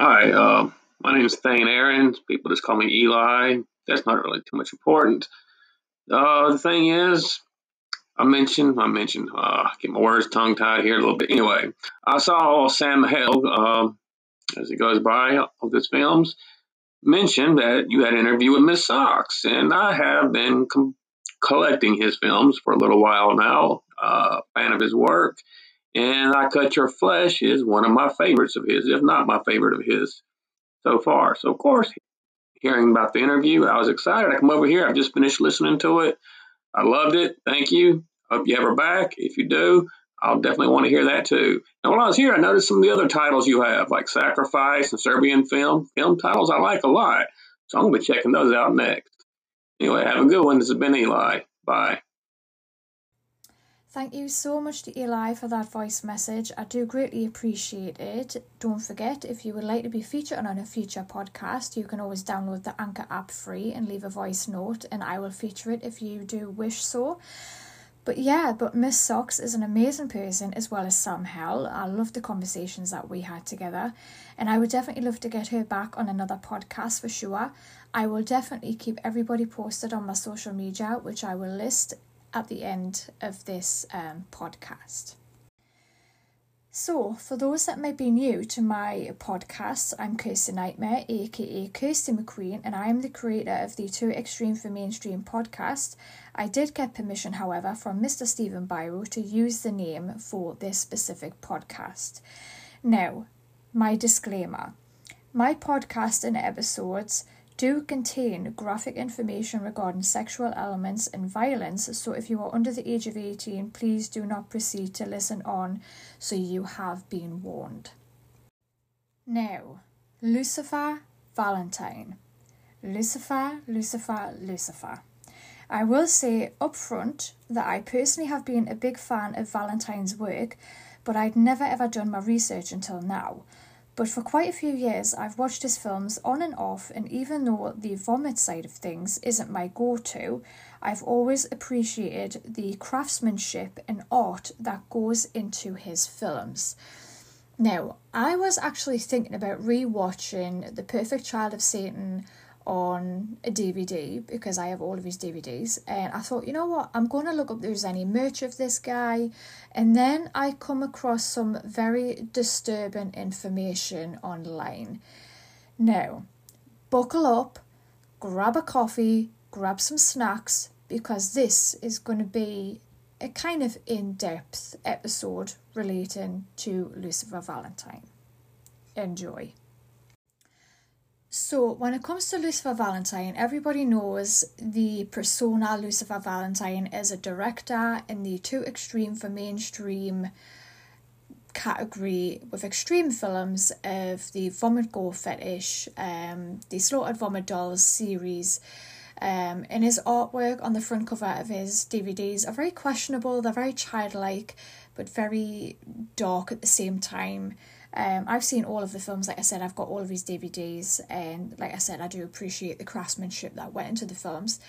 Hi, uh, my name is Thane Aaron. People just call me Eli. That's not really too much important. Uh, the thing is, I mentioned, I mentioned, uh, get my words tongue tied here a little bit. Anyway, I saw Sam Hale, uh, as he goes by of his films, mention that you had an interview with Miss Socks, and I have been collecting his films for a little while now, uh, fan of his work, and I Cut Your Flesh is one of my favorites of his, if not my favorite of his so far. So, of course, hearing about the interview, I was excited. I come over here, I've just finished listening to it. I loved it. Thank you. Hope you have her back. If you do, I'll definitely want to hear that too. And while I was here, I noticed some of the other titles you have, like Sacrifice and Serbian Film. Film titles I like a lot. So I'm going to be checking those out next. Anyway, have a good one. This has been Eli. Bye. Thank you so much to Eli for that voice message. I do greatly appreciate it. Don't forget, if you would like to be featured on a future podcast, you can always download the Anchor app free and leave a voice note, and I will feature it if you do wish so. But yeah, but Miss Socks is an amazing person as well as Sam Hell. I love the conversations that we had together, and I would definitely love to get her back on another podcast for sure. I will definitely keep everybody posted on my social media, which I will list at the end of this um, podcast. So, for those that may be new to my podcast, I'm Kirsty Nightmare, aka Kirsty McQueen, and I am the creator of the Too Extreme for Mainstream podcast. I did get permission, however, from Mr. Stephen Biro to use the name for this specific podcast. Now, my disclaimer my podcast and episodes do contain graphic information regarding sexual elements and violence. So, if you are under the age of 18, please do not proceed to listen on, so you have been warned. Now, Lucifer Valentine. Lucifer, Lucifer, Lucifer. I will say up front that I personally have been a big fan of Valentine's work, but I'd never ever done my research until now. But for quite a few years, I've watched his films on and off, and even though the vomit side of things isn't my go to, I've always appreciated the craftsmanship and art that goes into his films. Now, I was actually thinking about rewatching The Perfect Child of Satan on a DVD because I have all of his DVDs. And I thought, you know what, I'm going to look up if there's any merch of this guy. And then I come across some very disturbing information online. Now, buckle up, grab a coffee, grab some snacks because this is going to be a kind of in depth episode relating to Lucifer Valentine. Enjoy. So, when it comes to Lucifer Valentine, everybody knows the persona Lucifer Valentine is a director in the too extreme for mainstream category with extreme films of the Vomit Gore Fetish, um, the Slaughtered Vomit Dolls series. Um, and his artwork on the front cover of his DVDs are very questionable, they're very childlike, but very dark at the same time. Um, I've seen all of the films, like I said, I've got all of his DVDs, and like I said, I do appreciate the craftsmanship that went into the films.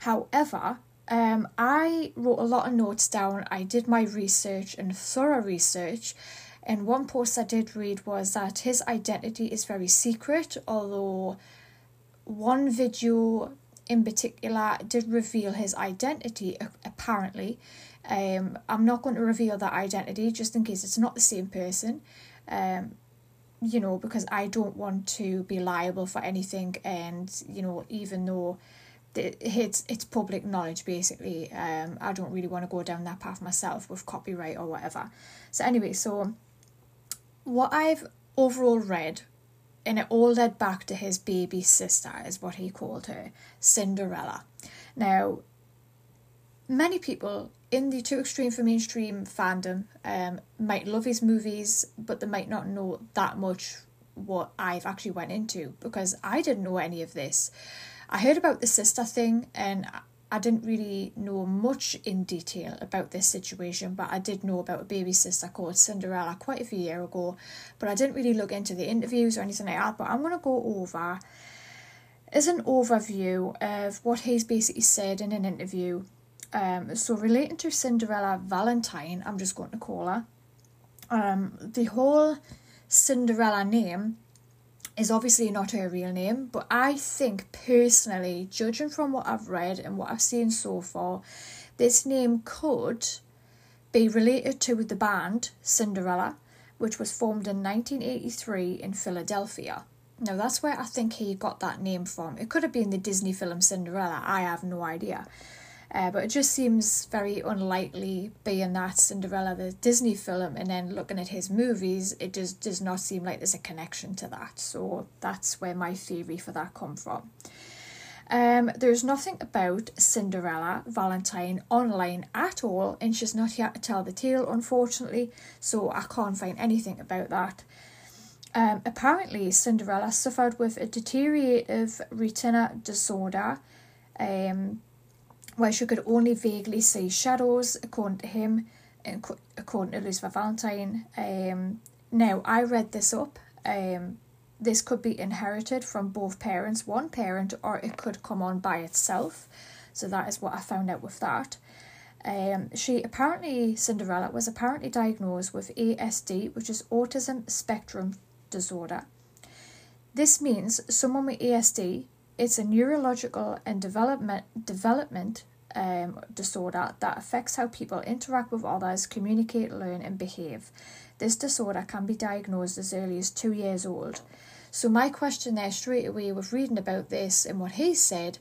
However, um, I wrote a lot of notes down, I did my research and thorough research, and one post I did read was that his identity is very secret, although one video in particular did reveal his identity, apparently. Um, I'm not going to reveal that identity just in case it's not the same person um, you know, because I don't want to be liable for anything, and you know, even though it's it's public knowledge basically, um, I don't really want to go down that path myself with copyright or whatever. So anyway, so what I've overall read, and it all led back to his baby sister, is what he called her, Cinderella. Now, many people in the too extreme for mainstream fandom um, might love his movies, but they might not know that much what I've actually went into because I didn't know any of this. I heard about the sister thing and I didn't really know much in detail about this situation, but I did know about a baby sister called Cinderella quite a few years ago. But I didn't really look into the interviews or anything like that. But I'm going to go over as an overview of what he's basically said in an interview um, so relating to Cinderella Valentine, I'm just going to call her. Um, the whole Cinderella name is obviously not her real name, but I think personally, judging from what I've read and what I've seen so far, this name could be related to the band Cinderella, which was formed in 1983 in Philadelphia. Now, that's where I think he got that name from. It could have been the Disney film Cinderella, I have no idea. Uh, but it just seems very unlikely, being that Cinderella, the Disney film, and then looking at his movies, it just does not seem like there's a connection to that. So that's where my theory for that come from. Um, there's nothing about Cinderella Valentine online at all, and she's not yet to tell the tale, unfortunately, so I can't find anything about that. Um, apparently, Cinderella suffered with a deteriorative retina disorder, um, where she could only vaguely see shadows, according to him, and according to Lucifer Valentine. Um, now, I read this up. Um, this could be inherited from both parents, one parent, or it could come on by itself. So that is what I found out with that. Um, she apparently, Cinderella, was apparently diagnosed with ASD, which is Autism Spectrum Disorder. This means someone with ASD it's a neurological and development development um, disorder that affects how people interact with others, communicate, learn, and behave. This disorder can be diagnosed as early as two years old. So, my question there straight away with reading about this and what he said,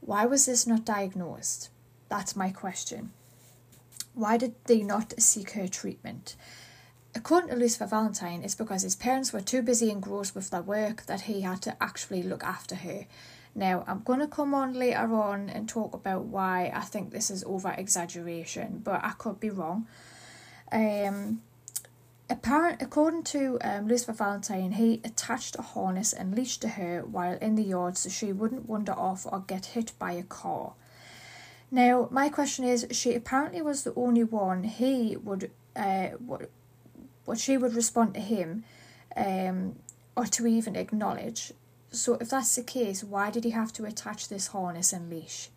why was this not diagnosed? That's my question. Why did they not seek her treatment? According to Lucifer Valentine, it's because his parents were too busy engrossed with their work that he had to actually look after her. Now, I'm going to come on later on and talk about why I think this is over exaggeration, but I could be wrong. Um, apparent, according to um, Lucifer Valentine, he attached a harness and leashed to her while in the yard so she wouldn't wander off or get hit by a car. Now, my question is, she apparently was the only one he would, uh, what, what she would respond to him, um, or to even acknowledge. So if that's the case, why did he have to attach this harness and leash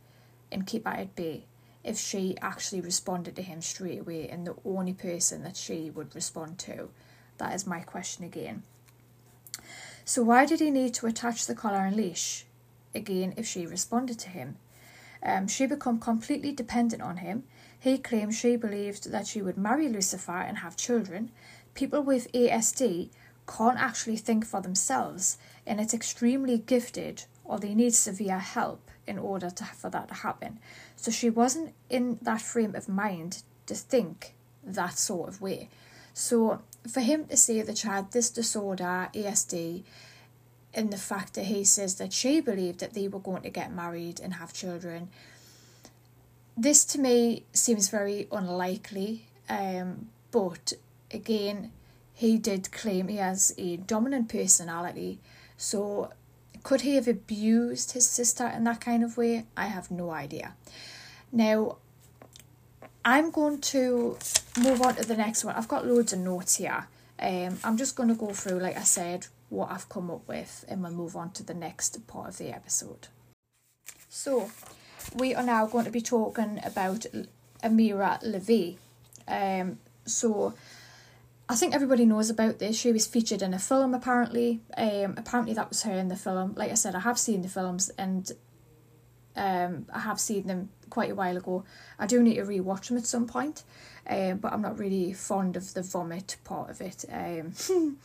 and keep her at bay if she actually responded to him straight away and the only person that she would respond to? That is my question again. So why did he need to attach the collar and leash again if she responded to him? Um, she became completely dependent on him. He claimed she believed that she would marry Lucifer and have children. People with ASD can't actually think for themselves and it's extremely gifted or they need severe help in order to, for that to happen. So she wasn't in that frame of mind to think that sort of way. So for him to say that she had this disorder, ASD, and the fact that he says that she believed that they were going to get married and have children, this to me seems very unlikely. Um, but again, he did claim he has a dominant personality. So, could he have abused his sister in that kind of way? I have no idea. Now, I'm going to move on to the next one. I've got loads of notes here. Um, I'm just going to go through, like I said, what I've come up with, and we'll move on to the next part of the episode. So, we are now going to be talking about Ameara LaVey. Um, so, I think everybody knows about this. She was featured in a film apparently. Um, apparently that was her in the film. Like I said, I have seen the films and um, I have seen them quite a while ago. I do need to rewatch them at some point, um, but I'm not really fond of the vomit part of it. Um,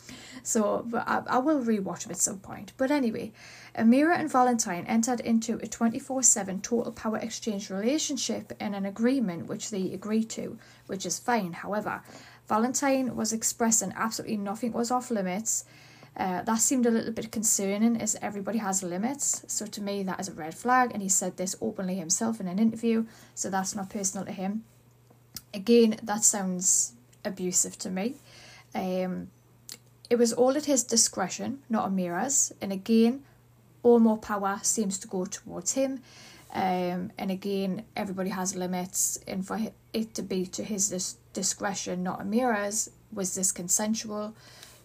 so, but I, I will rewatch them at some point. But anyway, Ameara and Valentine entered into a 24 7 total power exchange relationship and an agreement which they agreed to, which is fine. However, Valentine was expressing absolutely nothing was off limits. Uh, that seemed a little bit concerning as everybody has limits. So to me, that is a red flag. And he said this openly himself in an interview. So that's not personal to him. Again, that sounds abusive to me. Um, it was all at his discretion, not Ameara's. And again, all more power seems to go towards him. Um, and again, everybody has limits, and for it to be to his dis- discretion, not Ameara's, was this consensual?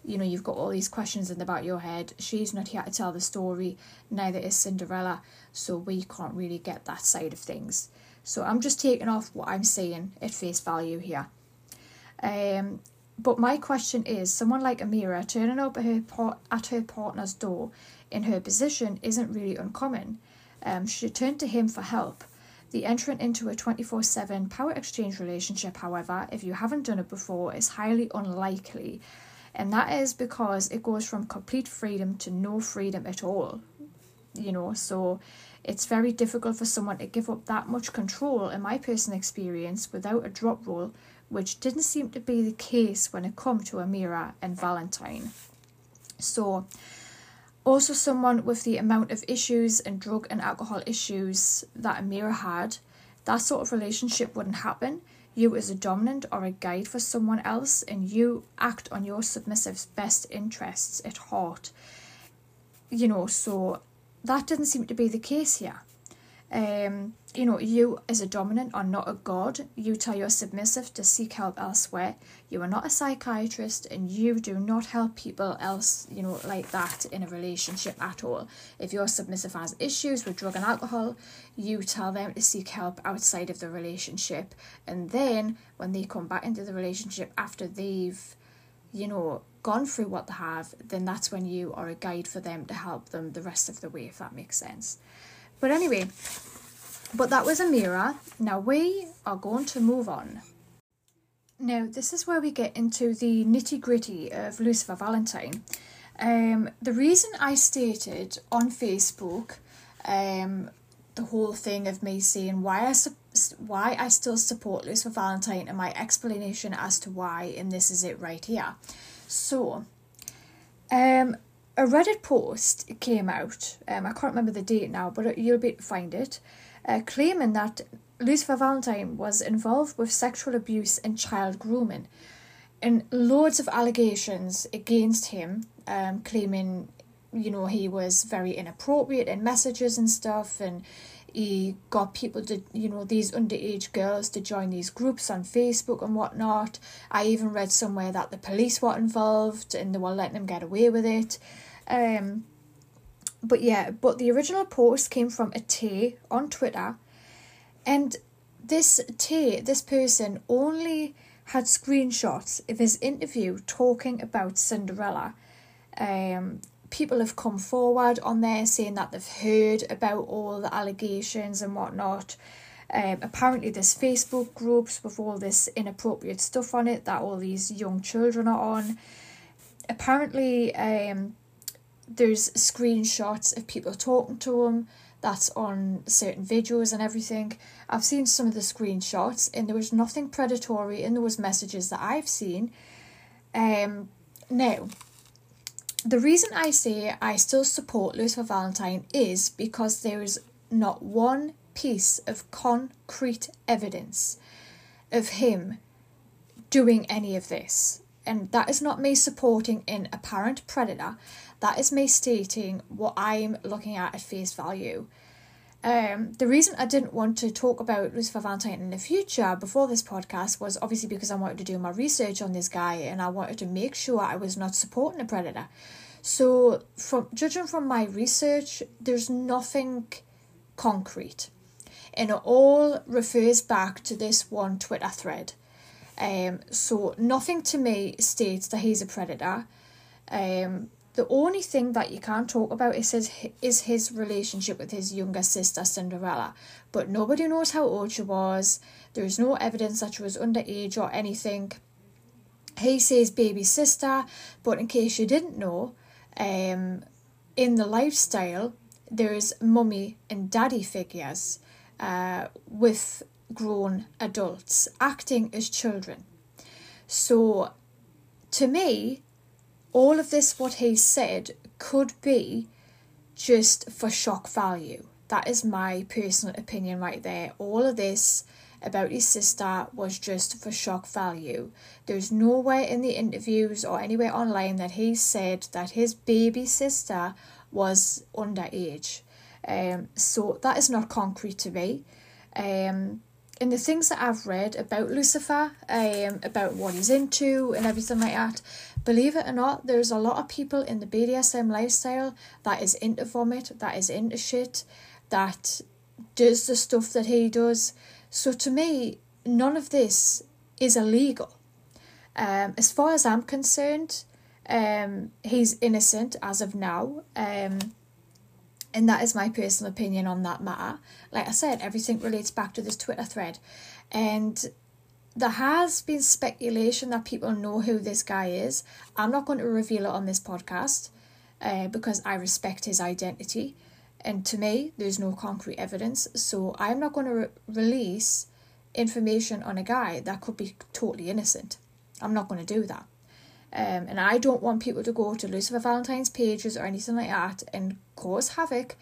You know, you've got all these questions in the back of your head. She's not here to tell the story, neither is Cinderella, so we can't really get that side of things. So I'm just taking off what I'm saying at face value here. Um, but my question is someone like Ameara turning up at her, at her partner's door in her position isn't really uncommon. Um, she turned to him for help. The entrant into a 24 7 power exchange relationship, however, if you haven't done it before, is highly unlikely. And that is because it goes from complete freedom to no freedom at all. You know, so it's very difficult for someone to give up that much control, in my personal experience, without a drop roll which didn't seem to be the case when it come to Ameara and Valentine. So, also someone with the amount of issues and drug and alcohol issues that Ameara had, that sort of relationship wouldn't happen. You as a dominant or a guide for someone else, and you act on your submissive's best interests at heart. You know, so that didn't seem to be the case here. Um, you know, you as a dominant are not a god. You tell your submissive to seek help elsewhere. You are not a psychiatrist and you do not help people else, you know, like that in a relationship at all. If your submissive has issues with drug and alcohol, you tell them to seek help outside of the relationship. And then when they come back into the relationship after they've, you know, gone through what they have, then that's when you are a guide for them to help them the rest of the way, if that makes sense. But anyway, but that was Ameara. Now we are going to move on. Now, this is where we get into the nitty gritty of Lucifer Valentine. Um, the reason I stated on Facebook um, the whole thing of me saying why I su- why I still support Lucifer Valentine and my explanation as to why, and this is it right here. So, um, a Reddit post came out. Um, I can't remember the date now, but you'll be find it uh, claiming that Lucifer Valentine was involved with sexual abuse and child grooming, and loads of allegations against him, um, claiming, you know, he was very inappropriate in messages and stuff, and he got people to, you know, these underage girls to join these groups on Facebook and whatnot. I even read somewhere that the police were involved and they were letting him get away with it. Um, but yeah, but the original post came from a T on Twitter, and this T, this person only had screenshots of his interview talking about Cinderella. Um, people have come forward on there saying that they've heard about all the allegations and whatnot. Um, apparently, there's Facebook groups with all this inappropriate stuff on it that all these young children are on. Apparently, um, there's screenshots of people talking to them that's on certain videos and everything. I've seen some of the screenshots and there was nothing predatory in those messages that I've seen. Um now the reason I say I still support Lucifer Valentine is because there is not one piece of concrete evidence of him doing any of this. And that is not me supporting an apparent predator. That is me stating what I'm looking at at face value. Um, the reason I didn't want to talk about Lucifer Valentine in the future before this podcast was obviously because I wanted to do my research on this guy and I wanted to make sure I was not supporting a predator. So, from judging from my research, there's nothing concrete, and it all refers back to this one Twitter thread. Um, so nothing to me states that he's a predator. Um, the only thing that you can't talk about is his is his relationship with his younger sister Cinderella. But nobody knows how old she was. There is no evidence that she was underage or anything. He says baby sister, but in case you didn't know, um, in the lifestyle there's mummy and daddy figures uh, with grown adults acting as children. So, to me, all of this, what he said, could be just for shock value. That is my personal opinion right there. All of this about his sister was just for shock value. There's nowhere in the interviews or anywhere online that he said that his baby sister was underage. Um, so that is not concrete to me. Um, and the things that I've read about Lucifer, um, about what he's into and everything like that, believe it or not, there's a lot of people in the BDSM lifestyle that is into vomit, that is into shit, that does the stuff that he does. So to me, none of this is illegal. Um, as far as I'm concerned, um, he's innocent as of now. Um, and that is my personal opinion on that matter. Like I said, everything relates back to this Twitter thread. And there has been speculation that people know who this guy is. I'm not going to reveal it on this podcast uh, because I respect his identity. And to me, there's no concrete evidence. So I'm not going to re- release information on a guy that could be totally innocent. I'm not going to do that. Um, and I don't want people to go to Lucifer Valentine's pages or anything like that and cause havoc.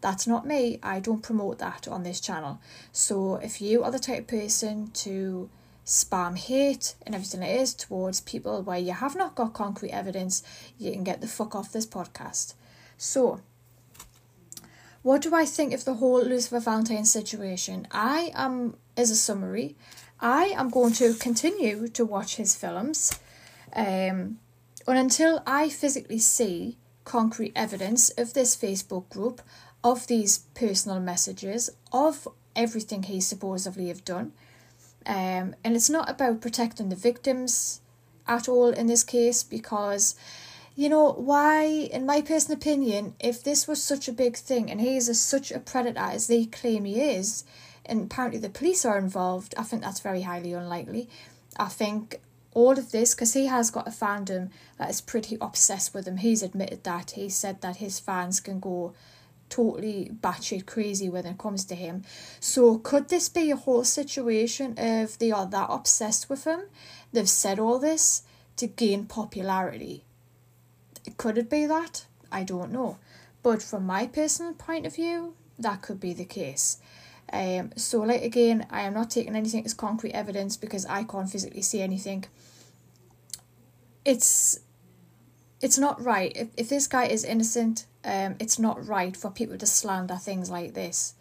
That's not me. I don't promote that on this channel. So if you are the type of person to spam hate and everything it is towards people where you have not got concrete evidence, you can get the fuck off this podcast. So, what do I think of the whole Lucifer Valentine situation? I am, as a summary, I am going to continue to watch his films. Um, and until I physically see concrete evidence of this Facebook group, of these personal messages, of everything he supposedly have done, um, and it's not about protecting the victims at all in this case because, you know, why, in my personal opinion, if this was such a big thing and he is a, such a predator as they claim he is, and apparently the police are involved, I think that's very highly unlikely. I think all of this, because he has got a fandom that is pretty obsessed with him, he's admitted that. He said that his fans can go totally batshit crazy when it comes to him. So could this be a whole situation of they are that obsessed with him? They've said all this to gain popularity. Could it be that? I don't know. But from my personal point of view, that could be the case. Um, so like again, I am not taking anything as concrete evidence because I can't physically see anything. It's it's not right. If if this guy is innocent, um, it's not right for people to slander things like this.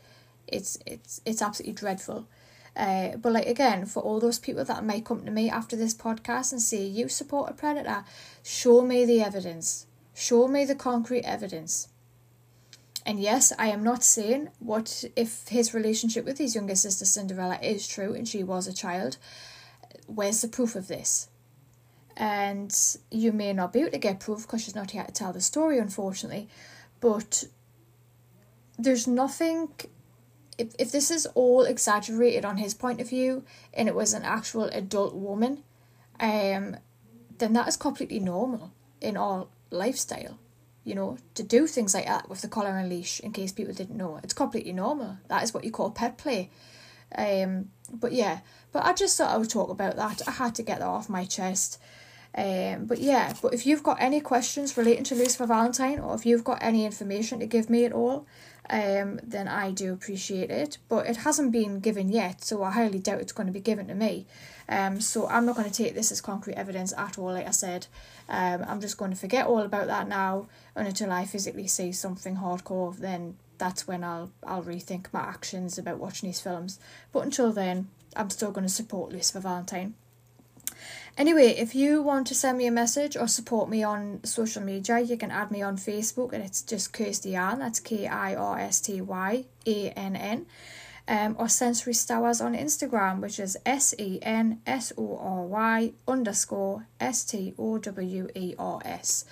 It's it's it's absolutely dreadful. Uh, but like again, for all those people that might come to me after this podcast and say you support a predator, show me the evidence. Show me the concrete evidence. And yes, I am not saying what if his relationship with his younger sister Cinderella is true and she was a child. Where's the proof of this? And you may not be able to get proof because she's not here to tell the story, unfortunately. But there's nothing if, if this is all exaggerated on his point of view and it was an actual adult woman um then that is completely normal in all lifestyle you know to do things like that with the collar and leash in case people didn't know. It's completely normal. That is what you call pet play. Um but yeah but i just thought i would talk about that. I had to get that off my chest um, but yeah, but if you've got any questions relating to Lucifer Valentine or if you've got any information to give me at all, um, then I do appreciate it. But it hasn't been given yet, so I highly doubt it's going to be given to me. Um, so I'm not going to take this as concrete evidence at all, like I said. Um, I'm just going to forget all about that now, and until I physically see something hardcore, then that's when I'll I'll rethink my actions about watching these films. But until then, I'm still going to support Lucifer Valentine. Anyway, if you want to send me a message or support me on social media, you can add me on Facebook and it's just Kirsty Ann, that's K I R S T Y A N N. Um, or Sensory Stowers on Instagram, which is S E N S O R Y underscore S T O W E R S.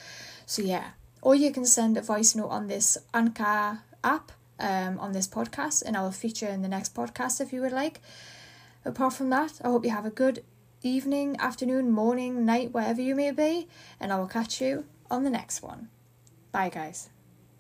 So, yeah, or you can send a voice note on this Anchor app um, on this podcast, and I will feature in the next podcast if you would like. Apart from that, I hope you have a good evening, afternoon, morning, night, wherever you may be, and I will catch you on the next one. Bye, guys.